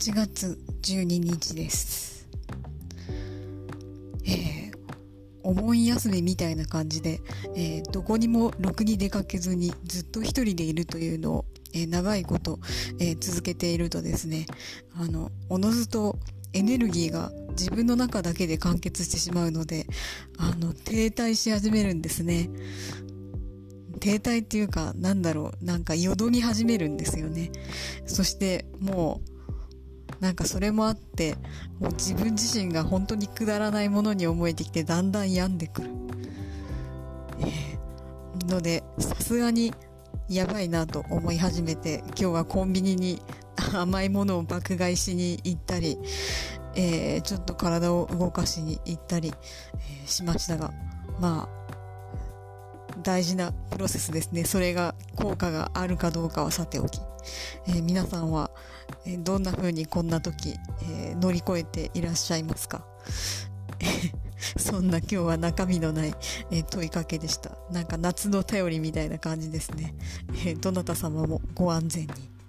8月12日です。えー、お盆休みみたいな感じで、えーどこにもろくに出かけずにずっと一人でいるというのを、えー長いこと、え続けているとですね、あの、おのずとエネルギーが自分の中だけで完結してしまうので、あの、停滞し始めるんですね。停滞っていうか、なんだろう、なんかよどみ始めるんですよね。そして、もう、なんかそれもあって、もう自分自身が本当にくだらないものに思えてきて、だんだん病んでくる。えーので、さすがに、やばいなと思い始めて、今日はコンビニに 甘いものを爆買いしに行ったり、えーちょっと体を動かしに行ったり、えーしましたが、まあ、大事なプロセスですね。それが効果があるかどうかはさておき。えー皆さんは、えどんな風にこんな時、えー乗り越えていらっしゃいますか？そんな今日は中身のない、え問いかけでした。なんか夏の便りみたいな感じですね。えーどなた様もご安全に。